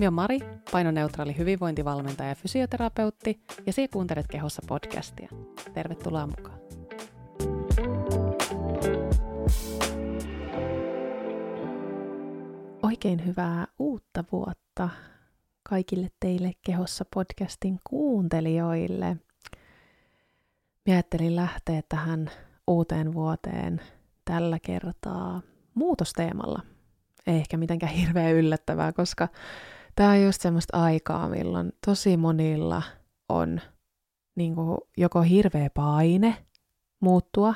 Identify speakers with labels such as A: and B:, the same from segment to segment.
A: Minä olen Mari, painoneutraali hyvinvointivalmentaja ja fysioterapeutti, ja sinä kuuntelet Kehossa podcastia. Tervetuloa mukaan. Oikein hyvää uutta vuotta kaikille teille Kehossa podcastin kuuntelijoille. Minä ajattelin lähteä tähän uuteen vuoteen tällä kertaa muutosteemalla. Ei ehkä mitenkään hirveän yllättävää, koska tämä on just semmoista aikaa, milloin tosi monilla on niin kuin joko hirveä paine muuttua,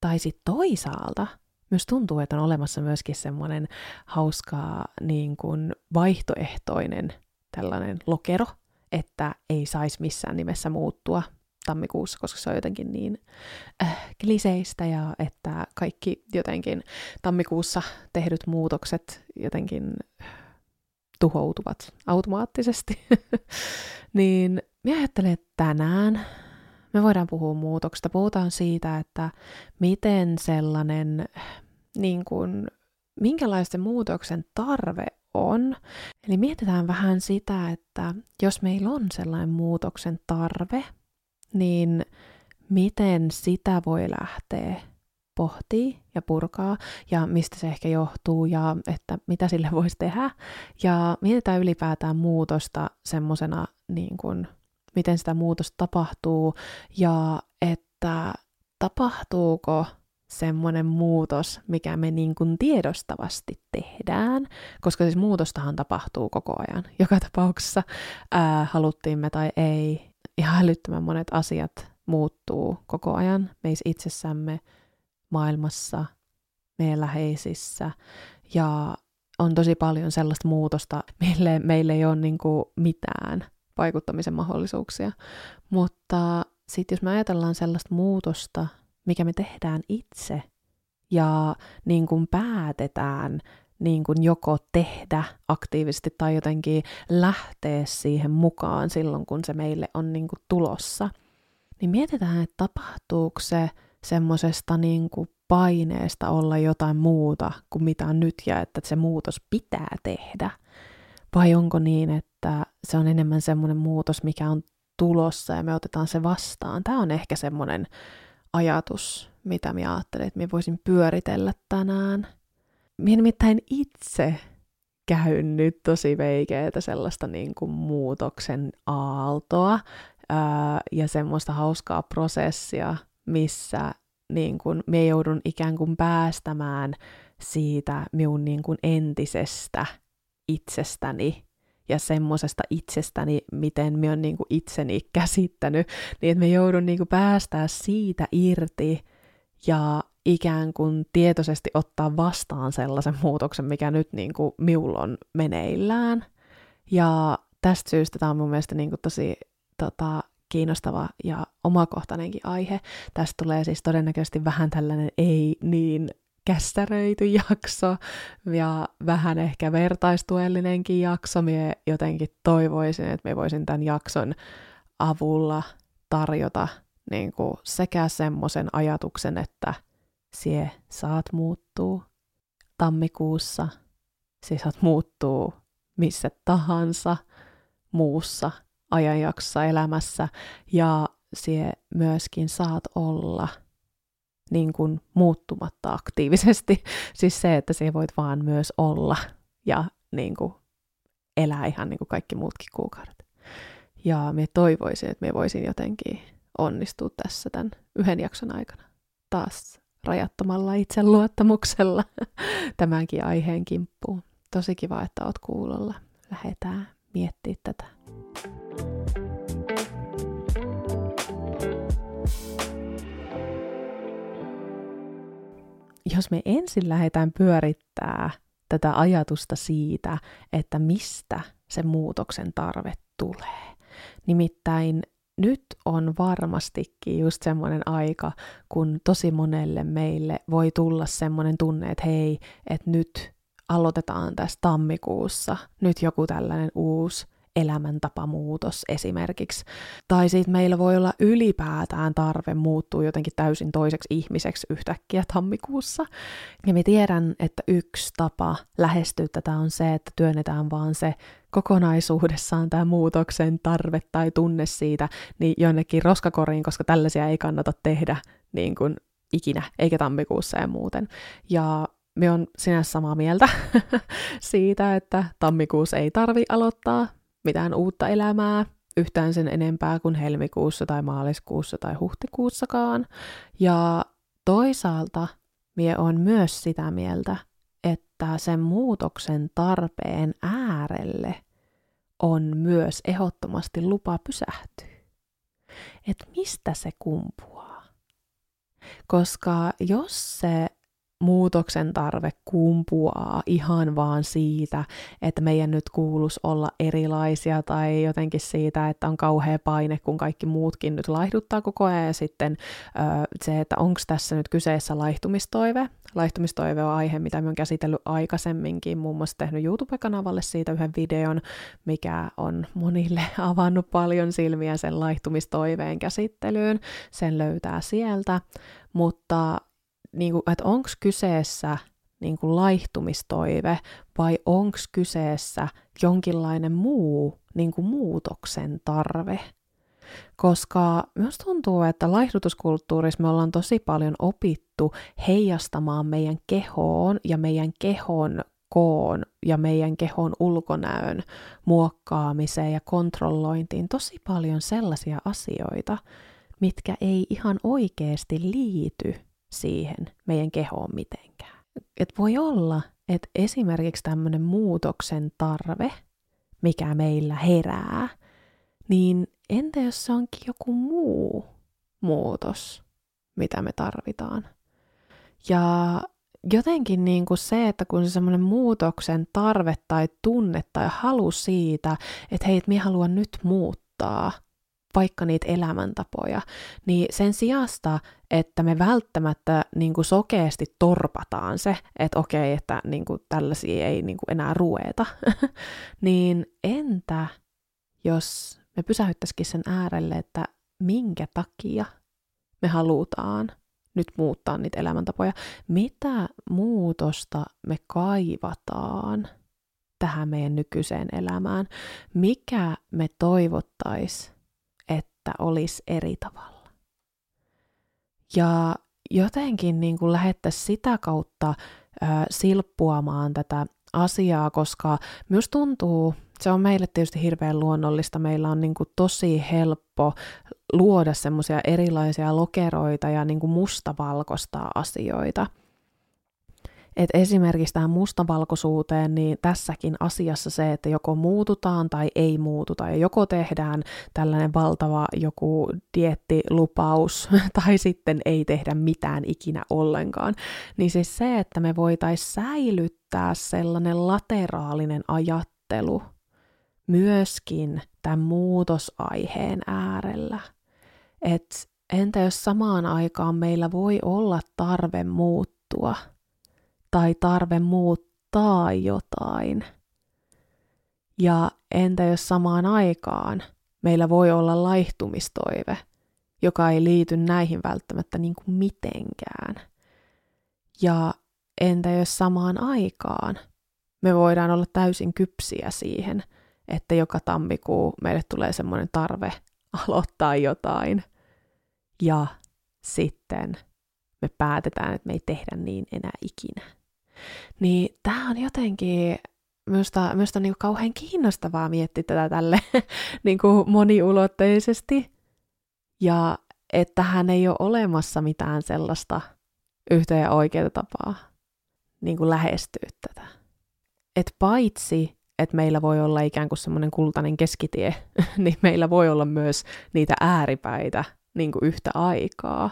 A: tai sitten toisaalta myös tuntuu, että on olemassa myöskin semmoinen hauska niin kuin vaihtoehtoinen tällainen lokero, että ei saisi missään nimessä muuttua tammikuussa, koska se on jotenkin niin äh, kliseistä ja että kaikki jotenkin tammikuussa tehdyt muutokset jotenkin tuhoutuvat automaattisesti. niin minä ajattelen, että tänään me voidaan puhua muutoksesta. Puhutaan siitä, että miten sellainen, niin kuin, minkälaisten muutoksen tarve on. Eli mietitään vähän sitä, että jos meillä on sellainen muutoksen tarve, niin miten sitä voi lähteä pohtii ja purkaa ja mistä se ehkä johtuu ja että mitä sille voisi tehdä. Ja mietitään ylipäätään muutosta semmoisena, niin kuin, miten sitä muutosta tapahtuu ja että tapahtuuko semmoinen muutos, mikä me niin kuin tiedostavasti tehdään, koska siis muutostahan tapahtuu koko ajan. Joka tapauksessa ää, haluttiin me tai ei, ihan älyttömän monet asiat muuttuu koko ajan meissä itsessämme, maailmassa, meidän läheisissä ja on tosi paljon sellaista muutosta, mille meille ei ole niin kuin mitään vaikuttamisen mahdollisuuksia. Mutta sitten jos me ajatellaan sellaista muutosta, mikä me tehdään itse ja niin kuin päätetään niin kuin joko tehdä aktiivisesti tai jotenkin lähteä siihen mukaan silloin, kun se meille on niin kuin tulossa, niin mietitään, että tapahtuuko se semmoisesta niin kuin paineesta olla jotain muuta kuin mitä on nyt ja että se muutos pitää tehdä. Vai onko niin, että se on enemmän semmoinen muutos, mikä on tulossa ja me otetaan se vastaan. Tämä on ehkä semmoinen ajatus, mitä minä ajattelin, että minä voisin pyöritellä tänään. Minä nimittäin itse käyn nyt tosi veikeätä sellaista niin kuin muutoksen aaltoa ää, ja semmoista hauskaa prosessia, missä niin kun, me joudun ikään kuin päästämään siitä minun niin kuin entisestä itsestäni ja semmoisesta itsestäni, miten me on niin kuin itseni käsittänyt, niin että me joudun niin kuin päästää siitä irti ja ikään kuin tietoisesti ottaa vastaan sellaisen muutoksen, mikä nyt niin kuin minulla on meneillään. Ja tästä syystä tämä on mun mielestä niin kuin tosi tota, kiinnostava ja omakohtainenkin aihe. Tästä tulee siis todennäköisesti vähän tällainen ei niin kässäröity jakso ja vähän ehkä vertaistuellinenkin jakso. Mie jotenkin toivoisin, että me voisin tämän jakson avulla tarjota niin kuin sekä semmoisen ajatuksen, että sie saat muuttuu tammikuussa, siis saat muuttuu missä tahansa muussa ajanjaksossa elämässä ja sie myöskin saat olla niin kuin muuttumatta aktiivisesti. Siis se, että sie voit vaan myös olla ja niin kuin elää ihan niin kuin kaikki muutkin kuukaudet. Ja me toivoisin, että me voisin jotenkin onnistua tässä tämän yhden jakson aikana taas rajattomalla itseluottamuksella tämänkin aiheen kimppuun. Tosi kiva, että oot kuulolla. Lähdetään miettimään tätä. Jos me ensin lähdetään pyörittää tätä ajatusta siitä, että mistä se muutoksen tarve tulee. Nimittäin nyt on varmastikin just semmoinen aika, kun tosi monelle meille voi tulla semmoinen tunne, että hei, että nyt aloitetaan tässä tammikuussa, nyt joku tällainen uusi elämäntapamuutos esimerkiksi. Tai sitten meillä voi olla ylipäätään tarve muuttua jotenkin täysin toiseksi ihmiseksi yhtäkkiä tammikuussa. Ja me tiedän, että yksi tapa lähestyä tätä on se, että työnnetään vaan se kokonaisuudessaan tämä muutoksen tarve tai tunne siitä niin jonnekin roskakoriin, koska tällaisia ei kannata tehdä niin kuin ikinä, eikä tammikuussa ja muuten. Ja me on sinänsä samaa mieltä siitä, että tammikuussa ei tarvi aloittaa mitään uutta elämää yhtään sen enempää kuin helmikuussa tai maaliskuussa tai huhtikuussakaan. Ja toisaalta mie on myös sitä mieltä, että sen muutoksen tarpeen äärelle on myös ehdottomasti lupa pysähtyä. Että mistä se kumpuaa? Koska jos se muutoksen tarve kumpuaa ihan vaan siitä, että meidän nyt kuulus olla erilaisia tai jotenkin siitä, että on kauhea paine, kun kaikki muutkin nyt laihduttaa koko ajan ja sitten se, että onko tässä nyt kyseessä laihtumistoive. Laihtumistoive on aihe, mitä mä oon käsitellyt aikaisemminkin, muun muassa tehnyt YouTube-kanavalle siitä yhden videon, mikä on monille avannut paljon silmiä sen laihtumistoiveen käsittelyyn. Sen löytää sieltä, mutta niin kuin, että onko kyseessä niin kuin laihtumistoive vai onko kyseessä jonkinlainen muu niin kuin muutoksen tarve. Koska myös tuntuu, että laihdutuskulttuurissa me ollaan tosi paljon opittu heijastamaan meidän kehoon ja meidän kehon koon ja meidän kehon ulkonäön muokkaamiseen ja kontrollointiin tosi paljon sellaisia asioita, mitkä ei ihan oikeasti liity siihen meidän kehoon mitenkään. Et voi olla, että esimerkiksi tämmöinen muutoksen tarve, mikä meillä herää, niin entä jos se onkin joku muu muutos, mitä me tarvitaan? Ja jotenkin niin kuin se, että kun se semmoinen muutoksen tarve tai tunne tai halu siitä, että hei, että minä haluan nyt muuttaa, vaikka niitä elämäntapoja, niin sen sijasta, että me välttämättä niin kuin sokeasti torpataan se, että okei, että niin kuin tällaisia ei niin kuin enää rueta, niin entä jos me pysähyttäisikin sen äärelle, että minkä takia me halutaan nyt muuttaa niitä elämäntapoja, mitä muutosta me kaivataan tähän meidän nykyiseen elämään, mikä me toivottaisiin että olisi eri tavalla. Ja jotenkin niin kuin lähettäisiin sitä kautta ää, silppuamaan tätä asiaa, koska myös tuntuu, se on meille tietysti hirveän luonnollista, meillä on niin kuin tosi helppo luoda semmoisia erilaisia lokeroita ja niin kuin mustavalkoista asioita – et esimerkiksi tähän mustavalkoisuuteen, niin tässäkin asiassa se, että joko muututaan tai ei muututa, ja joko tehdään tällainen valtava joku diettilupaus, tai sitten ei tehdä mitään ikinä ollenkaan, niin siis se, että me voitaisiin säilyttää sellainen lateraalinen ajattelu myöskin tämän muutosaiheen äärellä. Että entä jos samaan aikaan meillä voi olla tarve muuttua – tai tarve muuttaa jotain. Ja entä jos samaan aikaan meillä voi olla laihtumistoive, joka ei liity näihin välttämättä niin kuin mitenkään. Ja entä jos samaan aikaan me voidaan olla täysin kypsiä siihen, että joka tammikuu meille tulee semmoinen tarve aloittaa jotain. Ja sitten me päätetään, että me ei tehdä niin enää ikinä. Niin tämä on jotenkin minusta, minusta niin kauhean kiinnostavaa miettiä tätä tälle niin kuin moniulotteisesti. Ja että hän ei ole olemassa mitään sellaista yhtä ja oikeaa tapaa niin kuin lähestyä tätä. Et paitsi, että meillä voi olla ikään kuin semmoinen kultainen keskitie, niin meillä voi olla myös niitä ääripäitä niin kuin yhtä aikaa.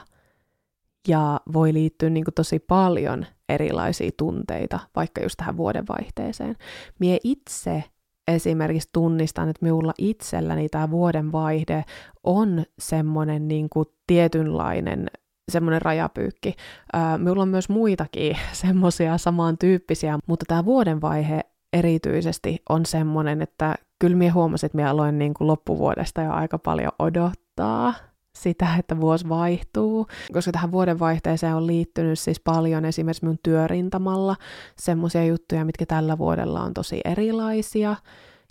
A: Ja voi liittyä niin kuin tosi paljon erilaisia tunteita, vaikka just tähän vuodenvaihteeseen. Mie itse esimerkiksi tunnistan, että minulla itselläni tämä vuodenvaihde on semmoinen niin kuin tietynlainen semmoinen rajapyykki. Ää, minulla on myös muitakin semmoisia samantyyppisiä, mutta tämä vuodenvaihe erityisesti on semmoinen, että kyllä minä huomasin, että minä aloin niin kuin loppuvuodesta jo aika paljon odottaa sitä, että vuosi vaihtuu, koska tähän vuodenvaihteeseen on liittynyt siis paljon esimerkiksi minun työrintamalla semmoisia juttuja, mitkä tällä vuodella on tosi erilaisia,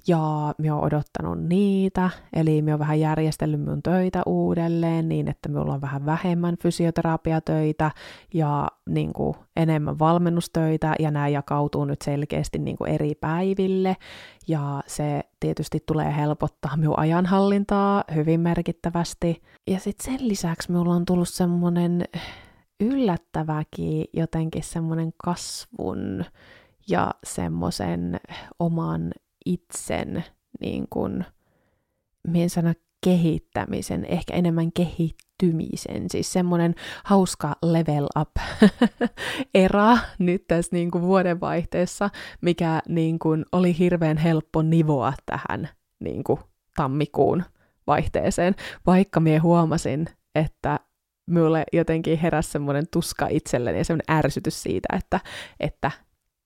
A: ja mä oon odottanut niitä, eli mä oon vähän järjestellyt mun töitä uudelleen niin, että minulla on vähän vähemmän fysioterapiatöitä ja niin kuin, enemmän valmennustöitä, ja nämä jakautuu nyt selkeästi niin kuin, eri päiville, ja se tietysti tulee helpottaa minun ajanhallintaa hyvin merkittävästi. Ja sitten sen lisäksi minulla on tullut semmoinen yllättäväkin jotenkin semmoinen kasvun ja semmoisen oman itsen niin kuin, mien sana kehittämisen, ehkä enemmän kehittymisen, siis semmoinen hauska level up era nyt tässä niin kuin vuodenvaihteessa, mikä niin kuin oli hirveän helppo nivoa tähän niin kuin tammikuun vaihteeseen, vaikka mie huomasin, että minulle jotenkin heräsi semmoinen tuska itselleni ja semmoinen ärsytys siitä, että, että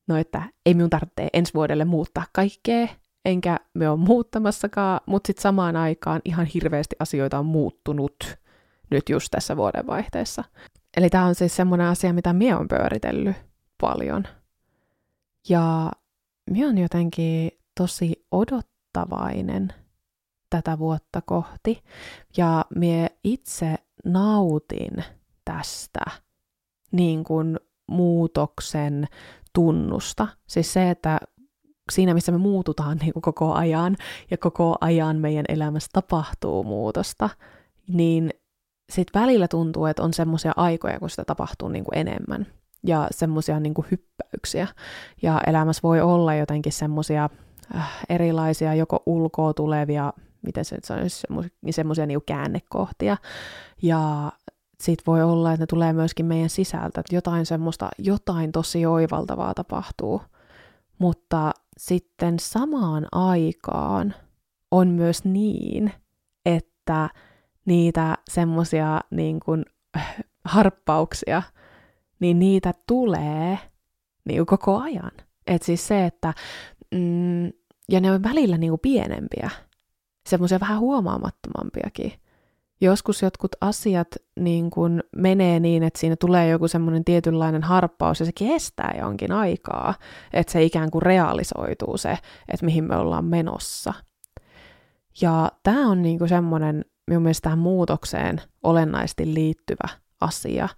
A: no että ei minun tarvitse ensi vuodelle muuttaa kaikkea, enkä me ole muuttamassakaan, mutta sitten samaan aikaan ihan hirveästi asioita on muuttunut nyt just tässä vuodenvaihteessa. Eli tämä on siis semmoinen asia, mitä minä on pyöritellyt paljon. Ja minä on jotenkin tosi odottavainen tätä vuotta kohti. Ja minä itse nautin tästä niin kuin muutoksen tunnusta. Siis se, että siinä, missä me muututaan niin kuin koko ajan ja koko ajan meidän elämässä tapahtuu muutosta, niin sitten välillä tuntuu, että on semmoisia aikoja, kun sitä tapahtuu niin kuin enemmän ja semmoisia niin hyppäyksiä. Ja elämässä voi olla jotenkin semmoisia äh, erilaisia joko ulkoa tulevia, miten se sanoisi, semmoisia niin käännekohtia. Ja sit voi olla, että ne tulee myöskin meidän sisältä, että jotain semmoista, jotain tosi oivaltavaa tapahtuu. Mutta sitten samaan aikaan on myös niin, että niitä semmoisia niin kuin, harppauksia, niin niitä tulee niin kuin koko ajan. Et siis se, että mm, ja ne on välillä niin kuin pienempiä, semmoisia vähän huomaamattomampiakin joskus jotkut asiat niin kun menee niin, että siinä tulee joku semmoinen tietynlainen harppaus ja se kestää jonkin aikaa, että se ikään kuin realisoituu se, että mihin me ollaan menossa. Ja tämä on niin semmoinen minun mielestä tähän muutokseen olennaisesti liittyvä asia.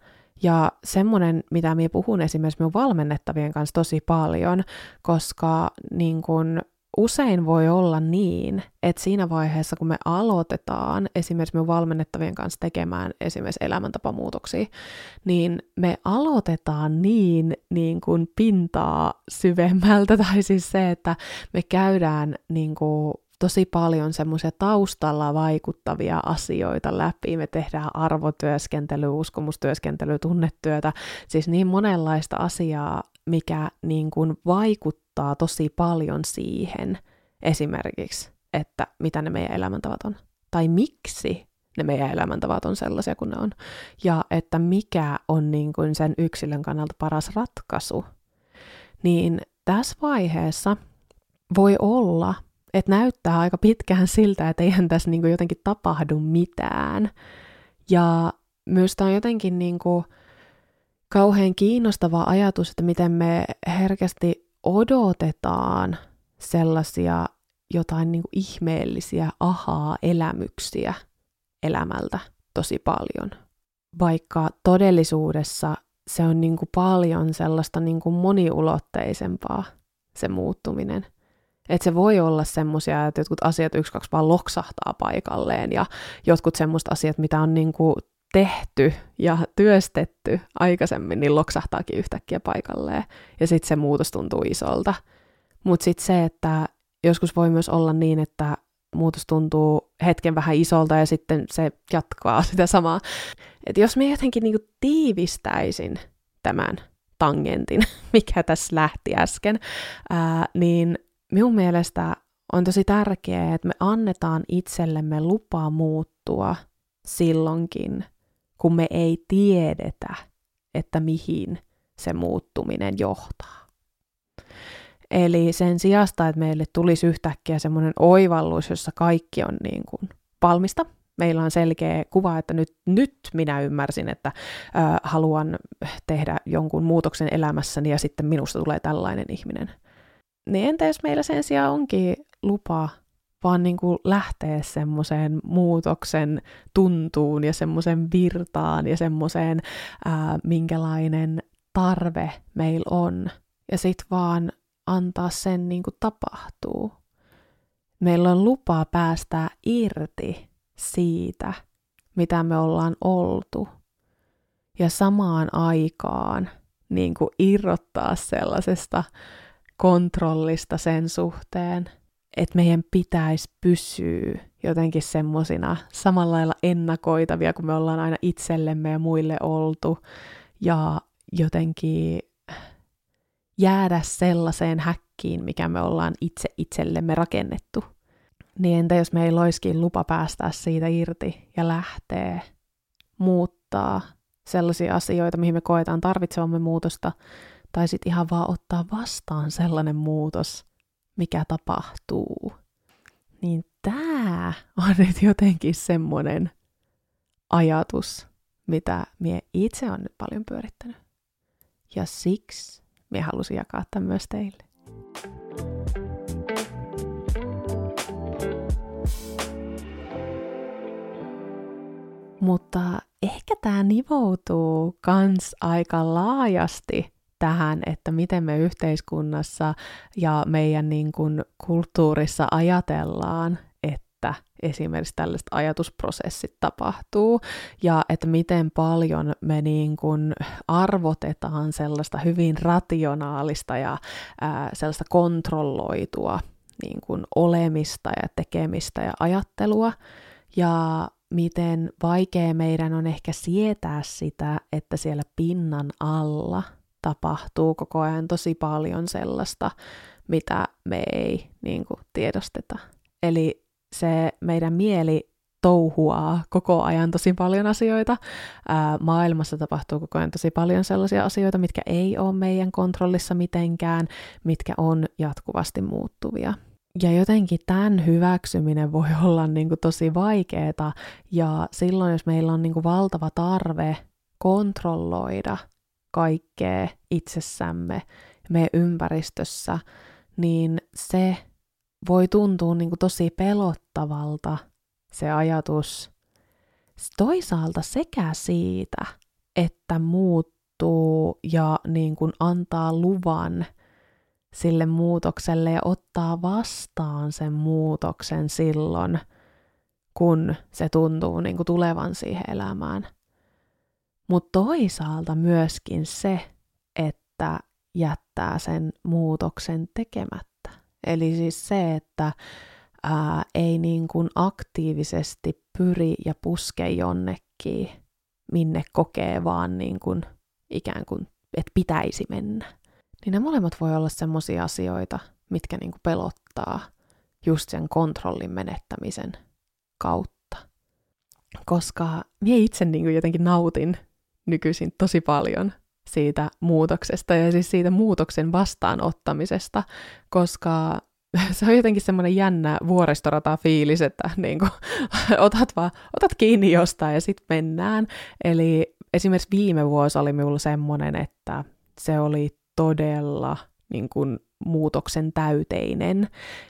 A: Ja semmoinen, mitä minä puhun esimerkiksi minun valmennettavien kanssa tosi paljon, koska niin kun usein voi olla niin, että siinä vaiheessa, kun me aloitetaan esimerkiksi me valmennettavien kanssa tekemään esimerkiksi elämäntapamuutoksia, niin me aloitetaan niin, niin kuin pintaa syvemmältä, tai siis se, että me käydään niin kuin tosi paljon semmoisia taustalla vaikuttavia asioita läpi. Me tehdään arvotyöskentelyä, uskomustyöskentelyä, tunnetyötä, siis niin monenlaista asiaa, mikä niin kuin vaikuttaa tosi paljon siihen esimerkiksi, että mitä ne meidän elämäntavat on. Tai miksi ne meidän elämäntavat on sellaisia kuin ne on. Ja että mikä on niin kuin sen yksilön kannalta paras ratkaisu. Niin tässä vaiheessa voi olla, että näyttää aika pitkään siltä, että eihän tässä niin kuin jotenkin tapahdu mitään. Ja myös tämä on jotenkin niin kuin, kauhean kiinnostava ajatus, että miten me herkästi odotetaan sellaisia jotain niin kuin ihmeellisiä ahaa-elämyksiä elämältä tosi paljon. Vaikka todellisuudessa se on niin kuin paljon sellaista niin kuin moniulotteisempaa, se muuttuminen. Että se voi olla semmoisia, että jotkut asiat yksi, kaksi vaan loksahtaa paikalleen ja jotkut semmoista asiat, mitä on niin kuin tehty ja työstetty aikaisemmin, niin loksahtaakin yhtäkkiä paikalleen. Ja sitten se muutos tuntuu isolta. Mutta sitten se, että joskus voi myös olla niin, että muutos tuntuu hetken vähän isolta ja sitten se jatkaa sitä samaa. Et jos me jotenkin niinku tiivistäisin tämän tangentin, mikä tässä lähti äsken, ää, niin minun mielestä on tosi tärkeää, että me annetaan itsellemme lupa muuttua silloinkin, kun me ei tiedetä, että mihin se muuttuminen johtaa. Eli sen sijasta, että meille tulisi yhtäkkiä semmoinen oivallus, jossa kaikki on niin kuin valmista, meillä on selkeä kuva, että nyt, nyt minä ymmärsin, että ö, haluan tehdä jonkun muutoksen elämässäni ja sitten minusta tulee tällainen ihminen. Niin entä jos meillä sen sijaan onkin lupa vaan niin kuin lähteä semmoiseen muutoksen tuntuun ja semmoiseen virtaan ja semmoiseen, minkälainen tarve meillä on. Ja sit vaan antaa sen niin kuin tapahtuu. Meillä on lupa päästä irti siitä, mitä me ollaan oltu. Ja samaan aikaan niin kuin irrottaa sellaisesta kontrollista sen suhteen, että meidän pitäisi pysyä jotenkin semmoisina samalla lailla ennakoitavia, kun me ollaan aina itsellemme ja muille oltu, ja jotenkin jäädä sellaiseen häkkiin, mikä me ollaan itse itsellemme rakennettu. Niin entä jos meillä olisikin lupa päästää siitä irti ja lähteä muuttaa sellaisia asioita, mihin me koetaan tarvitsevamme muutosta, tai sitten ihan vaan ottaa vastaan sellainen muutos, mikä tapahtuu. Niin tämä on nyt jotenkin semmoinen ajatus, mitä mie itse on nyt paljon pyörittänyt. Ja siksi mie halusin jakaa tämän myös teille. Mutta ehkä tämä nivoutuu kans aika laajasti tähän, että miten me yhteiskunnassa ja meidän niin kuin kulttuurissa ajatellaan, että esimerkiksi tällaiset ajatusprosessit tapahtuu ja että miten paljon me niin kuin arvotetaan sellaista hyvin rationaalista ja ää, sellaista kontrolloitua niin kuin olemista ja tekemistä ja ajattelua. Ja miten vaikea meidän on ehkä sietää sitä, että siellä pinnan alla – tapahtuu koko ajan tosi paljon sellaista, mitä me ei niin kuin, tiedosteta. Eli se meidän mieli touhuaa koko ajan tosi paljon asioita. Ää, maailmassa tapahtuu koko ajan tosi paljon sellaisia asioita, mitkä ei ole meidän kontrollissa mitenkään, mitkä on jatkuvasti muuttuvia. Ja jotenkin tämän hyväksyminen voi olla niin kuin tosi vaikeaa, ja silloin jos meillä on niin kuin valtava tarve kontrolloida kaikkea itsessämme, meidän ympäristössä, niin se voi tuntua niin kuin tosi pelottavalta se ajatus toisaalta sekä siitä, että muuttuu ja niin kuin antaa luvan sille muutokselle ja ottaa vastaan sen muutoksen silloin, kun se tuntuu niin kuin tulevan siihen elämään. Mutta toisaalta myöskin se, että jättää sen muutoksen tekemättä. Eli siis se, että ää, ei niin kuin aktiivisesti pyri ja puske jonnekin, minne kokee vaan niin kuin ikään kuin, että pitäisi mennä. Niin ne molemmat voi olla sellaisia asioita, mitkä niin kuin pelottaa just sen kontrollin menettämisen kautta. Koska minä itse niin kuin jotenkin nautin nykyisin tosi paljon siitä muutoksesta ja siis siitä muutoksen vastaanottamisesta, koska se on jotenkin semmoinen jännä vuoristorata fiilis, että niin kuin, otat, vaan, otat kiinni jostain ja sitten mennään. Eli esimerkiksi viime vuosi oli minulla semmoinen, että se oli todella niin kuin, muutoksen täyteinen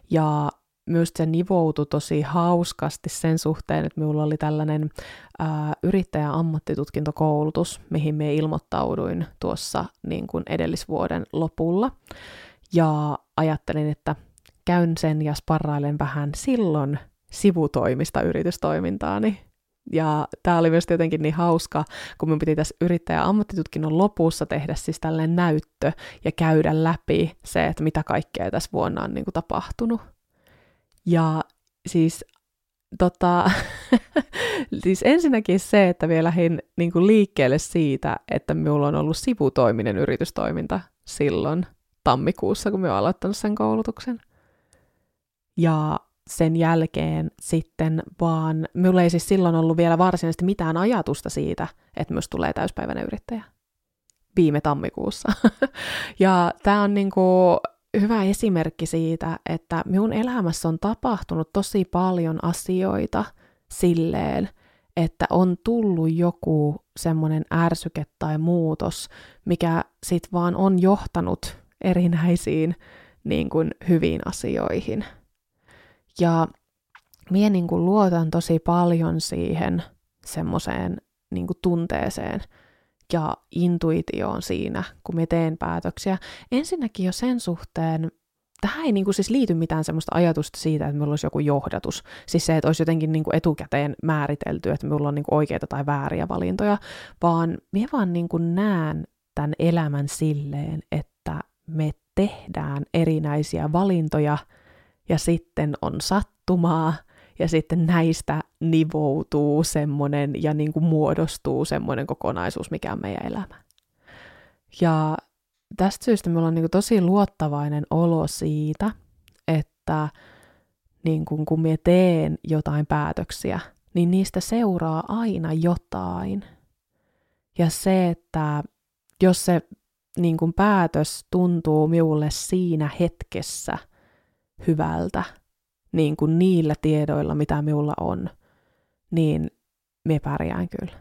A: ja myös se nivoutui tosi hauskasti sen suhteen, että minulla oli tällainen ää, yrittäjä ammattitutkintokoulutus, mihin me ilmoittauduin tuossa niin kuin edellisvuoden lopulla. Ja ajattelin, että käyn sen ja sparrailen vähän silloin sivutoimista yritystoimintaani. Ja tämä oli myös jotenkin niin hauska, kun minun piti tässä yrittäjä ammattitutkinnon lopussa tehdä siis tällainen näyttö ja käydä läpi se, että mitä kaikkea tässä vuonna on niin kuin tapahtunut. Ja siis, tota, siis ensinnäkin se, että vielä lähdin niin kuin liikkeelle siitä, että minulla on ollut sivutoiminen yritystoiminta silloin tammikuussa, kun minä olen aloittanut sen koulutuksen. Ja sen jälkeen sitten vaan, minulla ei siis silloin ollut vielä varsinaisesti mitään ajatusta siitä, että myös tulee täyspäiväinen yrittäjä. Viime tammikuussa. ja tämä on niinku hyvä esimerkki siitä, että minun elämässä on tapahtunut tosi paljon asioita silleen, että on tullut joku semmoinen ärsyke tai muutos, mikä sitten vaan on johtanut erinäisiin niin kuin, hyviin asioihin. Ja minä niin kuin, luotan tosi paljon siihen semmoiseen niin kuin, tunteeseen ja intuitioon siinä, kun me teen päätöksiä. Ensinnäkin jo sen suhteen, tähän ei niinku siis liity mitään semmoista ajatusta siitä, että meillä olisi joku johdatus. Siis se, että olisi jotenkin niinku etukäteen määritelty, että meillä on niinku oikeita tai vääriä valintoja, vaan minä vaan niinku näen tämän elämän silleen, että me tehdään erinäisiä valintoja ja sitten on sattumaa ja sitten näistä nivoutuu semmoinen ja niin kuin muodostuu semmoinen kokonaisuus, mikä on meidän elämä. Ja tästä syystä minulla on niin kuin tosi luottavainen olo siitä, että niin kuin kun minä teen jotain päätöksiä, niin niistä seuraa aina jotain. Ja se, että jos se niin kuin päätös tuntuu minulle siinä hetkessä hyvältä, niin kuin niillä tiedoilla, mitä minulla on, niin me pärjään kyllä.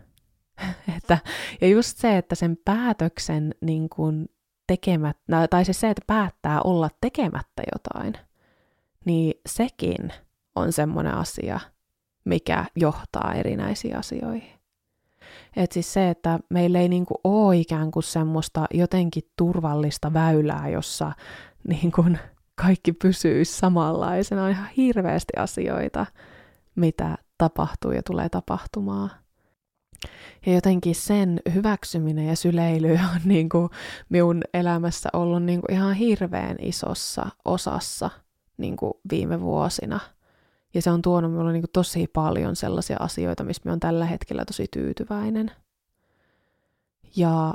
A: että, ja just se, että sen päätöksen niin kuin tekemät, tai siis se, että päättää olla tekemättä jotain, niin sekin on semmoinen asia, mikä johtaa erinäisiin asioihin. Et siis se, että meillä ei niinku ole ikään kuin semmoista jotenkin turvallista väylää, jossa niinku kaikki pysyisi samanlaisena, on ihan hirveästi asioita, mitä tapahtuu ja tulee tapahtumaan. Ja jotenkin sen hyväksyminen ja syleily on niin kuin minun elämässä ollut niin kuin ihan hirveän isossa osassa niin kuin viime vuosina. Ja se on tuonut minulle niin kuin tosi paljon sellaisia asioita, minä olen tällä hetkellä tosi tyytyväinen. Ja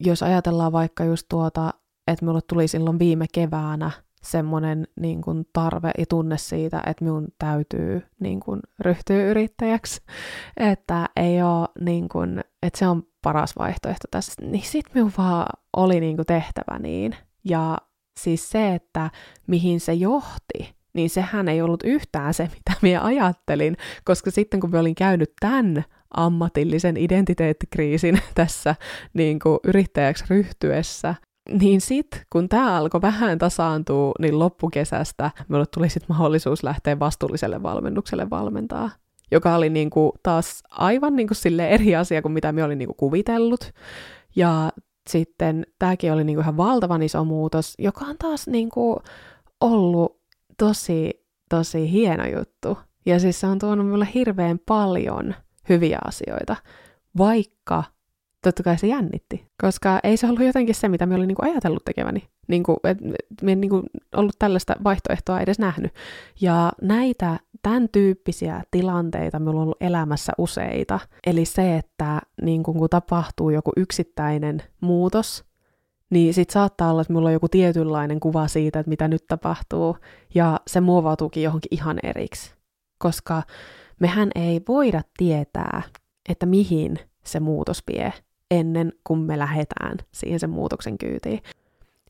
A: jos ajatellaan vaikka just tuota, että minulle tuli silloin viime keväänä semmoinen niin kuin tarve ja tunne siitä, että minun täytyy niin kuin, ryhtyä yrittäjäksi, että ei ole niin kuin, että se on paras vaihtoehto tässä, niin sitten minun vaan oli niin kuin tehtävä niin. Ja siis se, että mihin se johti, niin sehän ei ollut yhtään se, mitä minä ajattelin, koska sitten kun minä olin käynyt tämän ammatillisen identiteettikriisin tässä niin kuin yrittäjäksi ryhtyessä, niin sit, kun tämä alkoi vähän tasaantua, niin loppukesästä minulle tuli sit mahdollisuus lähteä vastuulliselle valmennukselle valmentaa, joka oli niinku taas aivan niinku sille eri asia kuin mitä minä olin niinku kuvitellut. Ja sitten tämäkin oli niinku ihan valtavan iso muutos, joka on taas niinku ollut tosi, tosi hieno juttu. Ja siis se on tuonut minulle hirveän paljon hyviä asioita, vaikka totta kai se jännitti, koska ei se ollut jotenkin se, mitä me olin niinku ajatellut tekeväni. Niinku, et, me en niinku ollut tällaista vaihtoehtoa edes nähnyt. Ja näitä tämän tyyppisiä tilanteita minulla on ollut elämässä useita. Eli se, että niin kun tapahtuu joku yksittäinen muutos, niin sit saattaa olla, että mulla on joku tietynlainen kuva siitä, että mitä nyt tapahtuu, ja se muovautuukin johonkin ihan eriksi. Koska mehän ei voida tietää, että mihin se muutos vie ennen kuin me lähdetään siihen sen muutoksen kyytiin.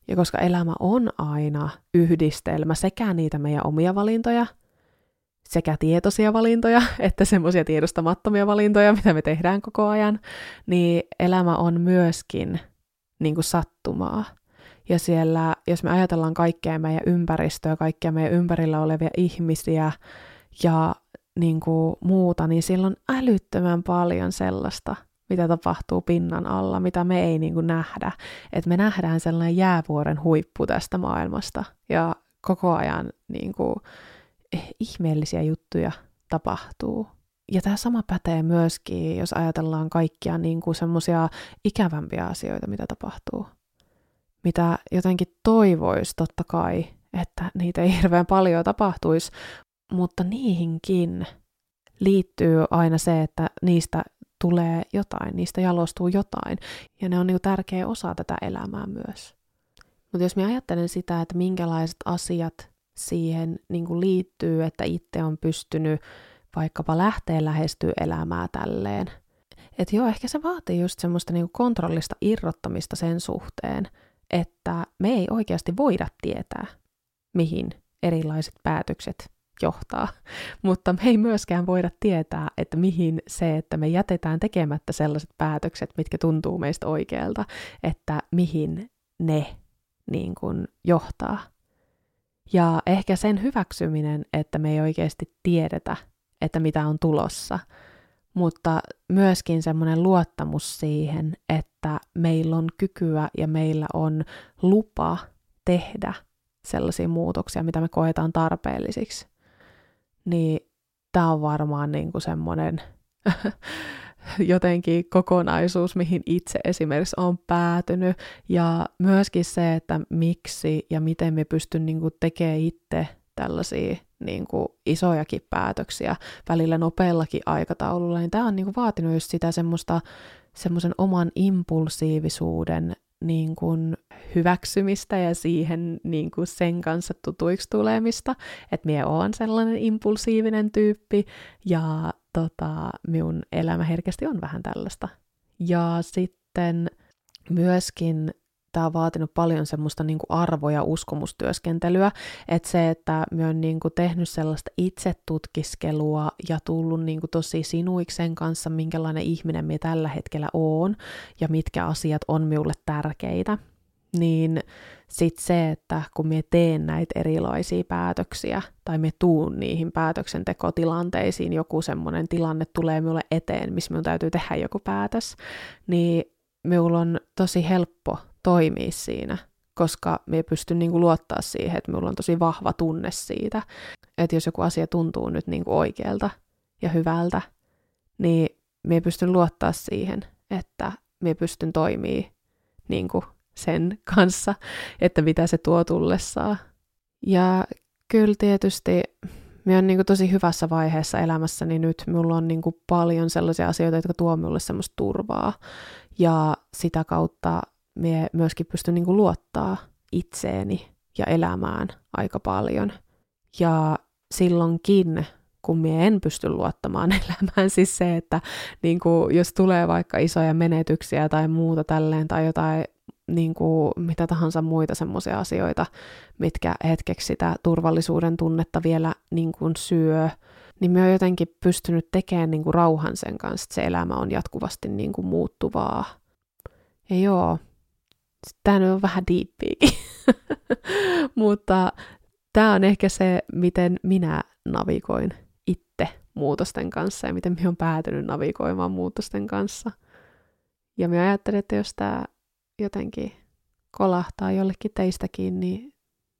A: Ja koska elämä on aina yhdistelmä sekä niitä meidän omia valintoja, sekä tietoisia valintoja, että semmoisia tiedostamattomia valintoja, mitä me tehdään koko ajan, niin elämä on myöskin niin kuin sattumaa. Ja siellä, jos me ajatellaan kaikkea meidän ympäristöä, kaikkia meidän ympärillä olevia ihmisiä ja niin kuin muuta, niin siellä on älyttömän paljon sellaista, mitä tapahtuu pinnan alla, mitä me ei niin kuin nähdä. Että me nähdään sellainen jäävuoren huippu tästä maailmasta ja koko ajan niin kuin, eh, ihmeellisiä juttuja tapahtuu. Ja tämä sama pätee myöskin, jos ajatellaan kaikkia niin kuin semmoisia ikävämpiä asioita, mitä tapahtuu. Mitä jotenkin toivoisi totta kai, että niitä ei hirveän paljon tapahtuisi, mutta niihinkin liittyy aina se, että niistä tulee jotain, niistä jalostuu jotain. Ja ne on niin tärkeä osa tätä elämää myös. Mutta jos mä ajattelen sitä, että minkälaiset asiat siihen niin liittyy, että itse on pystynyt vaikkapa lähteä lähestyä elämää tälleen. Että joo, ehkä se vaatii just semmoista niin kontrollista irrottamista sen suhteen, että me ei oikeasti voida tietää, mihin erilaiset päätökset johtaa, mutta me ei myöskään voida tietää, että mihin se, että me jätetään tekemättä sellaiset päätökset, mitkä tuntuu meistä oikealta, että mihin ne niin kuin johtaa. Ja ehkä sen hyväksyminen, että me ei oikeasti tiedetä, että mitä on tulossa, mutta myöskin semmoinen luottamus siihen, että meillä on kykyä ja meillä on lupa tehdä sellaisia muutoksia, mitä me koetaan tarpeellisiksi. Niin tämä on varmaan niin kuin semmoinen jotenkin kokonaisuus, mihin itse esimerkiksi on päätynyt. Ja myöskin se, että miksi ja miten me pystyn niin kuin tekemään itse tällaisia niin kuin isojakin päätöksiä välillä nopeallakin aikataululla, niin tämä on niin kuin vaatinut just sitä semmoista semmoisen oman impulsiivisuuden niin kuin hyväksymistä ja siihen niin kuin sen kanssa tutuiksi tulemista, että minä olen sellainen impulsiivinen tyyppi ja tota, minun elämä herkästi on vähän tällaista. Ja sitten myöskin tämä on vaatinut paljon semmoista niin kuin arvo- ja uskomustyöskentelyä, että se, että me on niin kuin tehnyt sellaista itsetutkiskelua ja tullut niin kuin tosi sinuiksen kanssa, minkälainen ihminen me tällä hetkellä on ja mitkä asiat on minulle tärkeitä, niin sitten se, että kun me teen näitä erilaisia päätöksiä tai me tuun niihin päätöksentekotilanteisiin, joku semmoinen tilanne tulee minulle eteen, missä minun täytyy tehdä joku päätös, niin minulla on tosi helppo toimia siinä, koska me pystyn niinku luottaa siihen, että minulla on tosi vahva tunne siitä, että jos joku asia tuntuu nyt niinku oikealta ja hyvältä, niin me pystyn luottaa siihen, että me pystyn toimii niinku sen kanssa, että mitä se tuo tullessaan. Ja kyllä tietysti me on niinku tosi hyvässä vaiheessa elämässäni nyt. Mulla on niinku paljon sellaisia asioita, jotka tuo minulle semmoista turvaa. Ja sitä kautta me myöskin pystyn niin kuin luottaa itseeni ja elämään aika paljon. Ja silloinkin, kun mie en pysty luottamaan elämään, siis se, että niin kuin, jos tulee vaikka isoja menetyksiä tai muuta tälleen, tai jotain niin kuin, mitä tahansa muita semmoisia asioita, mitkä hetkeksi sitä turvallisuuden tunnetta vielä niin kuin syö, niin me on jotenkin pystynyt tekemään niin kuin rauhan sen kanssa, että se elämä on jatkuvasti niin kuin muuttuvaa. Ja joo, tämä on vähän diippiikin, mutta tämä on ehkä se, miten minä navigoin itse muutosten kanssa ja miten minä olen päätynyt navigoimaan muutosten kanssa. Ja minä ajattelen, että jos tämä jotenkin kolahtaa jollekin teistäkin, niin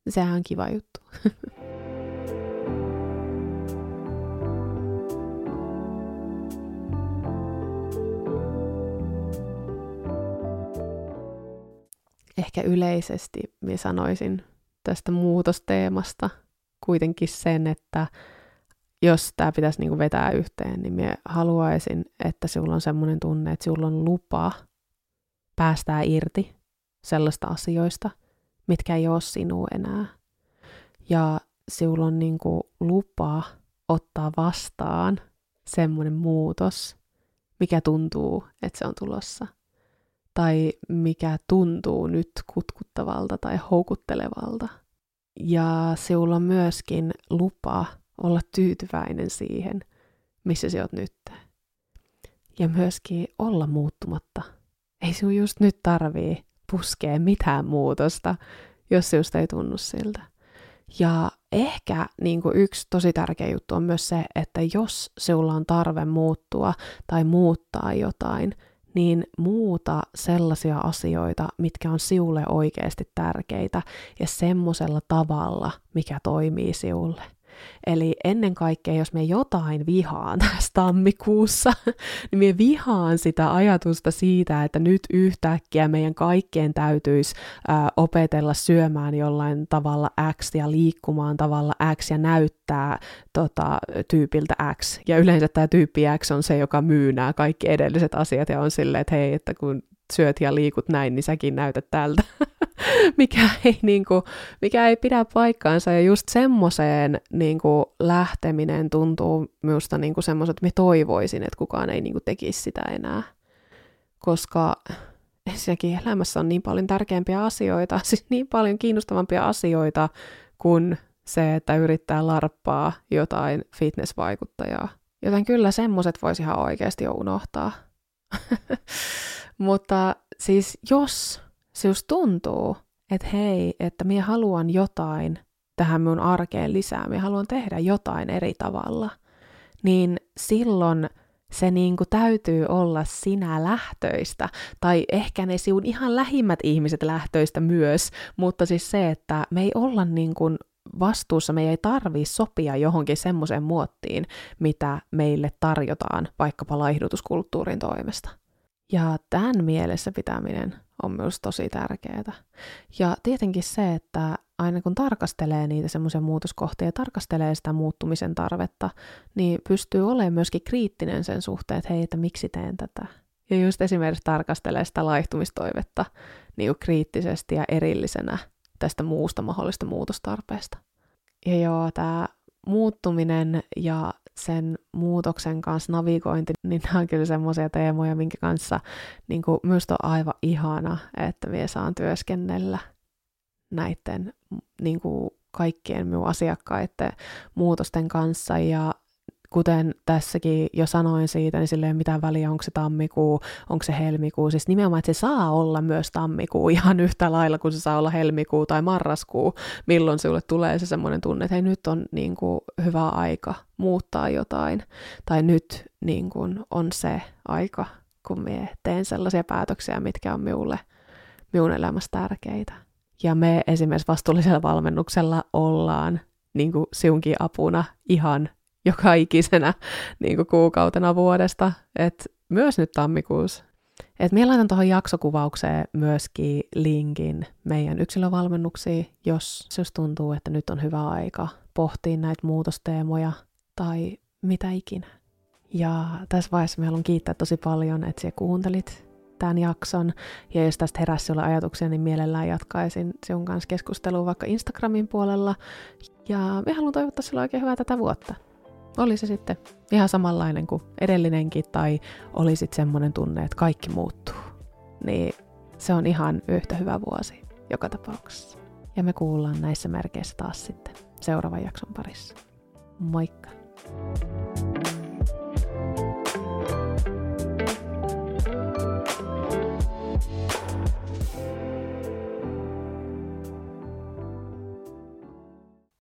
A: sehän on kiva juttu. ehkä yleisesti minä sanoisin tästä muutosteemasta kuitenkin sen, että jos tämä pitäisi niinku vetää yhteen, niin minä haluaisin, että sinulla on semmoinen tunne, että sinulla on lupa päästää irti sellaista asioista, mitkä ei ole sinua enää. Ja sinulla on niinku lupa ottaa vastaan semmoinen muutos, mikä tuntuu, että se on tulossa – tai mikä tuntuu nyt kutkuttavalta tai houkuttelevalta. Ja sinulla on myöskin lupa olla tyytyväinen siihen, missä sä oot nyt. Ja myöskin olla muuttumatta. Ei sinun just nyt tarvii puskea mitään muutosta, jos se just ei tunnu siltä. Ja ehkä niin kuin yksi tosi tärkeä juttu on myös se, että jos sinulla on tarve muuttua tai muuttaa jotain, niin muuta sellaisia asioita, mitkä on siulle oikeasti tärkeitä ja semmoisella tavalla, mikä toimii siulle. Eli ennen kaikkea, jos me jotain vihaan tässä tammikuussa, niin me vihaan sitä ajatusta siitä, että nyt yhtäkkiä meidän kaikkien täytyisi ää, opetella syömään jollain tavalla X ja liikkumaan tavalla X ja näyttää tota, tyypiltä X. Ja yleensä tämä tyyppi X on se, joka myy nämä kaikki edelliset asiat ja on silleen, että hei, että kun syöt ja liikut näin, niin säkin näytät tältä. mikä, ei, niin kuin, mikä ei pidä paikkaansa. Ja just semmoiseen niin kuin, lähteminen tuntuu minusta niin semmoiset, että me toivoisin, että kukaan ei niin kuin, tekisi sitä enää. Koska ensinnäkin elämässä on niin paljon tärkeämpiä asioita, siis niin paljon kiinnostavampia asioita kuin se, että yrittää larppaa jotain fitnessvaikuttajaa. Joten kyllä semmoset voisi ihan oikeasti jo unohtaa. Mutta siis jos se just tuntuu, että hei, että minä haluan jotain tähän mun arkeen lisää, minä haluan tehdä jotain eri tavalla, niin silloin se niin kuin täytyy olla sinä lähtöistä, tai ehkä ne sinun ihan lähimmät ihmiset lähtöistä myös, mutta siis se, että me ei olla niin kuin vastuussa, me ei tarvii sopia johonkin semmoiseen muottiin, mitä meille tarjotaan vaikkapa laihdutuskulttuurin toimesta. Ja tämän mielessä pitäminen on myös tosi tärkeää. Ja tietenkin se, että aina kun tarkastelee niitä semmoisia muutoskohtia ja tarkastelee sitä muuttumisen tarvetta, niin pystyy olemaan myöskin kriittinen sen suhteen, että hei, että miksi teen tätä. Ja just esimerkiksi tarkastelee sitä laihtumistoivetta niin kriittisesti ja erillisenä tästä muusta mahdollista muutostarpeesta. Ja joo, tämä muuttuminen ja sen muutoksen kanssa navigointi, niin nämä on kyllä semmoisia teemoja, minkä kanssa niin kuin, myös on aivan ihana, että minä saan työskennellä näiden niin kuin, kaikkien minun asiakkaiden muutosten kanssa ja kuten tässäkin jo sanoin siitä, niin sille ei ole mitään väliä, onko se tammikuu, onko se helmikuu. Siis nimenomaan, että se saa olla myös tammikuu ihan yhtä lailla kuin se saa olla helmikuu tai marraskuu, milloin sinulle tulee se semmoinen tunne, että hei nyt on niin kuin, hyvä aika muuttaa jotain. Tai nyt niin kuin, on se aika, kun minä teen sellaisia päätöksiä, mitkä on minulle minun elämässä tärkeitä. Ja me esimerkiksi vastuullisella valmennuksella ollaan niin kuin siunkin apuna ihan joka ikisenä niin kuin kuukautena vuodesta, että myös nyt tammikuussa. Et minä laitan tuohon jaksokuvaukseen myöskin linkin meidän yksilövalmennuksiin, jos, jos tuntuu, että nyt on hyvä aika pohtia näitä muutosteemoja tai mitä ikinä. Ja tässä vaiheessa me haluan kiittää tosi paljon, että sinä kuuntelit tämän jakson. Ja jos tästä heräsi sinulle ajatuksia, niin mielellään jatkaisin sinun kanssa keskustelua vaikka Instagramin puolella. Ja me haluan toivottaa sinulle oikein hyvää tätä vuotta. Oli se sitten ihan samanlainen kuin edellinenkin, tai oli sitten semmoinen tunne, että kaikki muuttuu. Niin se on ihan yhtä hyvä vuosi joka tapauksessa. Ja me kuullaan näissä merkeissä taas sitten seuraavan jakson parissa. Moikka! thank you